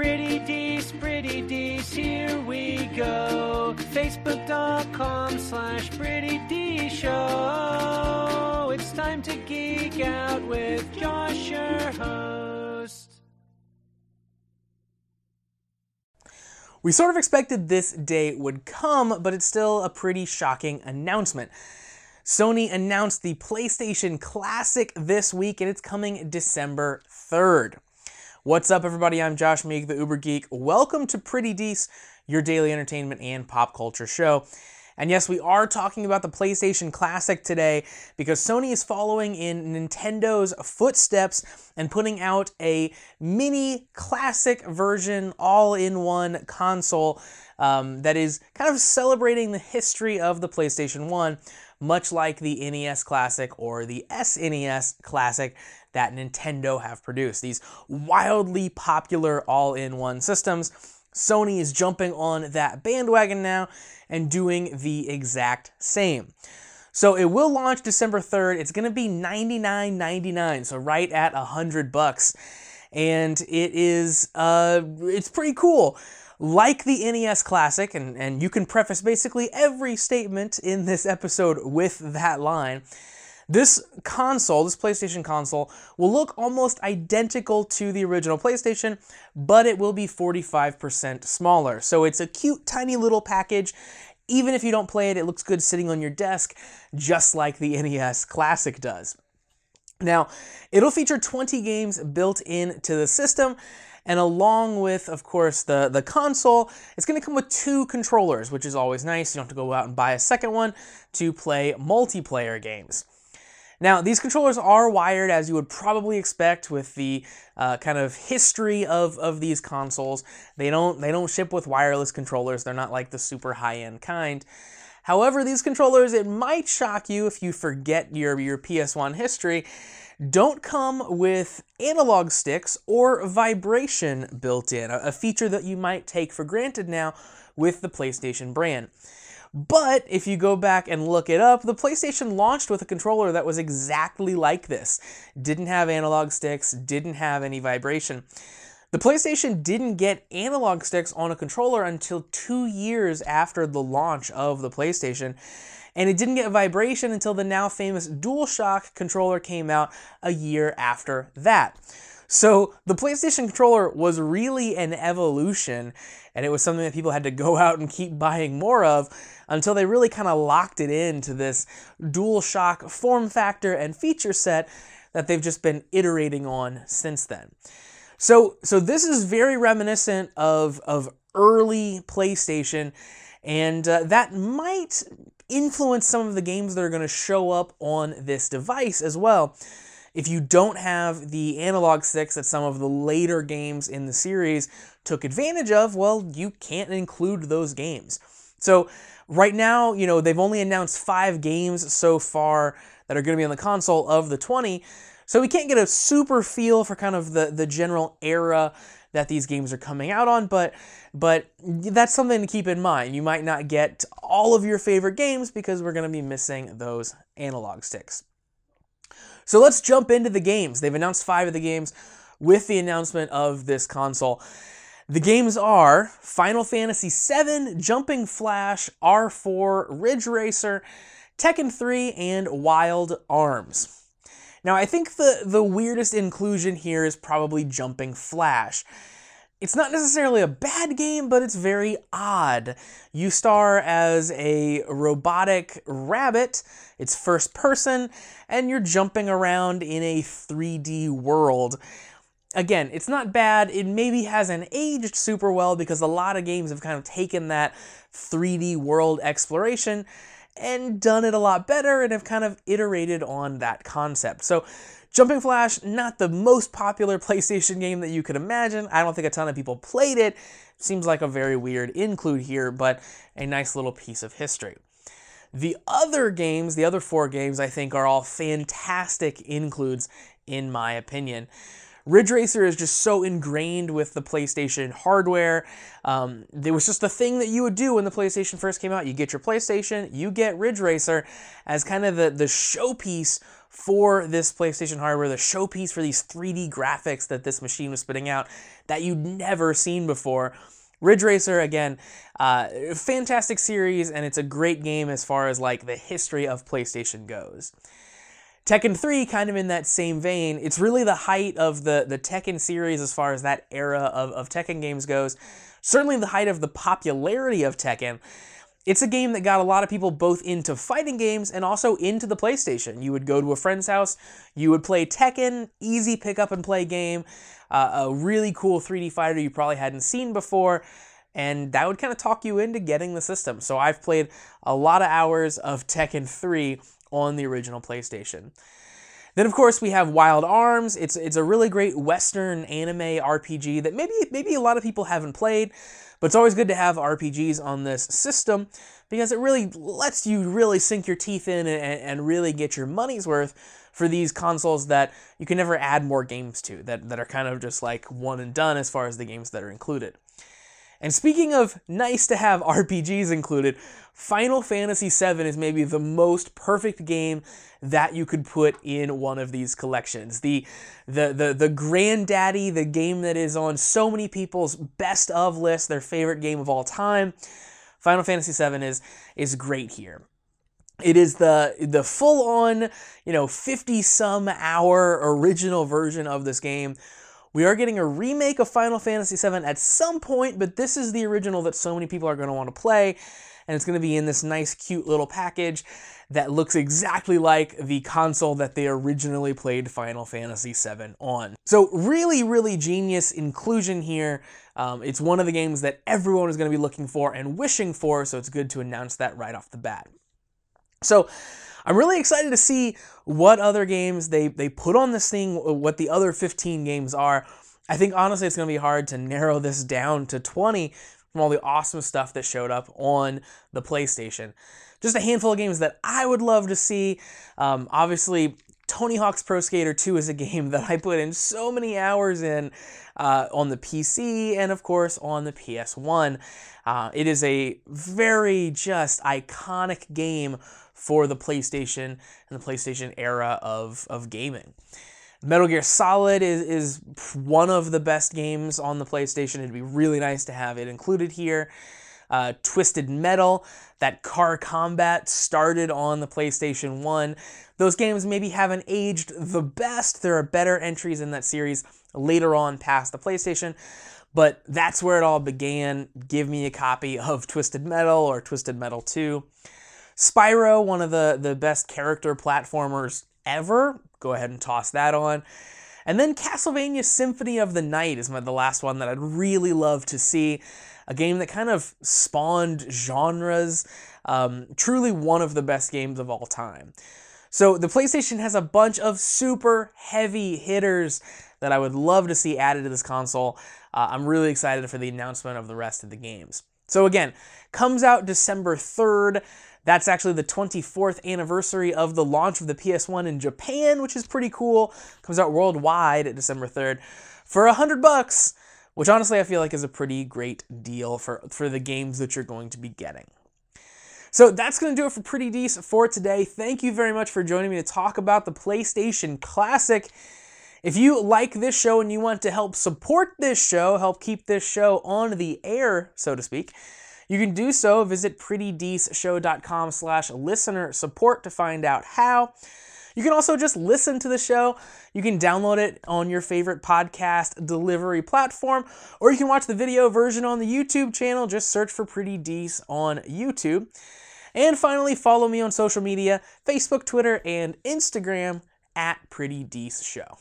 Pretty Dece, Pretty Dece, here we go. Facebook.com slash Pretty D Show. It's time to geek out with Josh, your host. We sort of expected this day would come, but it's still a pretty shocking announcement. Sony announced the PlayStation Classic this week, and it's coming December 3rd. What's up, everybody? I'm Josh Meek, the Uber Geek. Welcome to Pretty Dece, your daily entertainment and pop culture show. And yes, we are talking about the PlayStation Classic today because Sony is following in Nintendo's footsteps and putting out a mini classic version all in one console um, that is kind of celebrating the history of the PlayStation 1, much like the NES Classic or the SNES Classic that Nintendo have produced. These wildly popular all in one systems. Sony is jumping on that bandwagon now and doing the exact same. So it will launch December 3rd. It's going to be $99.99, so right at 100 bucks. And it is uh it's pretty cool. Like the NES Classic, and, and you can preface basically every statement in this episode with that line. This console, this PlayStation console, will look almost identical to the original PlayStation, but it will be 45% smaller. So it's a cute, tiny little package. Even if you don't play it, it looks good sitting on your desk, just like the NES Classic does. Now, it'll feature 20 games built into the system, and along with, of course, the, the console, it's going to come with two controllers, which is always nice. You don't have to go out and buy a second one to play multiplayer games. Now, these controllers are wired as you would probably expect with the uh, kind of history of, of these consoles. They don't, they don't ship with wireless controllers. They're not like the super high-end kind. However, these controllers, it might shock you if you forget your, your PS1 history, don't come with analog sticks or vibration built in, a, feature that you might take for granted now with the PlayStation brand. But if you go back and look it up, the PlayStation launched with a controller that was exactly like this. Didn't have analog sticks, didn't have any vibration. The PlayStation didn't get analog sticks on a controller until two years after the launch of the PlayStation, and it didn't get vibration until the now famous DualShock controller came out a year after that. So the PlayStation controller was really an evolution, and it was something that people had to go out and keep buying more of until they really kind of locked it into this DualShock form factor and feature set that they've just been iterating on since then. So, so this is very reminiscent of, of early PlayStation, and uh, that might influence some of the games that are going to show up on this device as well. If you don't have the analog sticks that some of the later games in the series took advantage of, well, you can't include those games. So right now, you know, they've only announced five games so far that are going to be on the console of the 20. So we can't get a super feel for kind of the, the general era that these games are coming out on, but but that's something to keep in mind. You might not get all of your favorite games because we're going to be missing those analog sticks. So let's jump into the games. They've announced five of the games with the announcement of this console. The games are Final Fantasy VII, Jumping Flash, R4, Ridge Racer, Tekken 3, and Wild Arms. Now, I think the, the weirdest inclusion here is probably Jumping Flash. It's not necessarily a bad game, but it's very odd. You star as a robotic rabbit, it's first person, and you're jumping around in a 3D world. Again, it's not bad. It maybe hasn't aged super well because a lot of games have kind of taken that 3D world exploration and done it a lot better and have kind of iterated on that concept. So Jumping Flash, not the most popular PlayStation game that you could imagine. I don't think a ton of people played it. Seems like a very weird include here, but a nice little piece of history. The other games, the other four games, I think are all fantastic includes, in my opinion. Ridge Racer is just so ingrained with the PlayStation hardware. Um, there was just the thing that you would do when the PlayStation first came out. You get your PlayStation, you get Ridge Racer as kind of the, the showpiece for this PlayStation hardware, the showpiece for these 3D graphics that this machine was spitting out that you'd never seen before. Ridge Racer, again, uh, fantastic series, and it's a great game as far as like the history of PlayStation goes. Tekken 3, kind of in that same vein, it's really the height of the, the Tekken series as far as that era of, of Tekken games goes. Certainly the height of the popularity of Tekken. It's a game that got a lot of people both into fighting games and also into the PlayStation. You would go to a friend's house, you would play Tekken, easy pick up and play game, uh, a really cool 3D fighter you probably hadn't seen before, and that would kind of talk you into getting the system. So I've played a lot of hours of Tekken 3 on the original PlayStation. Then of course we have Wild Arms. It's it's a really great Western anime RPG that maybe maybe a lot of people haven't played, but it's always good to have RPGs on this system because it really lets you really sink your teeth in and, and really get your money's worth for these consoles that you can never add more games to that, that are kind of just like one and done as far as the games that are included. And speaking of nice to have RPGs included, Final Fantasy VII is maybe the most perfect game that you could put in one of these collections. The, the, the, the granddaddy, the game that is on so many people's best of list, their favorite game of all time. Final Fantasy VII is, is great here. It is the the full on, you know, 50 some hour original version of this game we are getting a remake of Final Fantasy VII at some point, but this is the original that so many people are going to want to play, and it's going to be in this nice, cute little package that looks exactly like the console that they originally played Final Fantasy VII on. So really, really genius inclusion here. Um, it's one of the games that everyone is going to be looking for and wishing for, so it's good to announce that right off the bat. So I'm really excited to see what other games they, they put on this thing, what the other 15 games are. I think honestly it's going to be hard to narrow this down to 20 from all the awesome stuff that showed up on the PlayStation. Just a handful of games that I would love to see. Um, obviously, Tony Hawk's Pro Skater 2 is a game that I put in so many hours in uh, on the PC and, of course, on the PS1. Uh, it is a very just iconic game for the PlayStation and the PlayStation era of, of gaming. Metal Gear Solid is, is one of the best games on the PlayStation. It'd be really nice to have it included here. Uh, Twisted Metal, that car combat started on the PlayStation 1. Those games maybe haven't aged the best. There are better entries in that series later on past the PlayStation, but that's where it all began. Give me a copy of Twisted Metal or Twisted Metal 2. Spyro, one of the, the best character platformers ever. Go ahead and toss that on. And then Castlevania Symphony of the Night is my, the last one that I'd really love to see. A game that kind of spawned genres. Um, truly one of the best games of all time. So the PlayStation has a bunch of super heavy hitters that I would love to see added to this console. Uh, I'm really excited for the announcement of the rest of the games. So again, comes out December 3rd. That's actually the 24th anniversary of the launch of the PS1 in Japan, which is pretty cool. Comes out worldwide at December 3rd for hundred bucks, which honestly I feel like is a pretty great deal for, for the games that you're going to be getting. So that's going to do it for Pretty Decent for today. Thank you very much for joining me to talk about the PlayStation Classic. If you like this show and you want to help support this show, help keep this show on the air, so to speak, you can do so. Visit prettydeceshow.com slash listener support to find out how. You can also just listen to the show. You can download it on your favorite podcast delivery platform, or you can watch the video version on the YouTube channel. Just search for Pretty Dece on YouTube. And finally, follow me on social media Facebook, Twitter, and Instagram at Pretty Dece Show.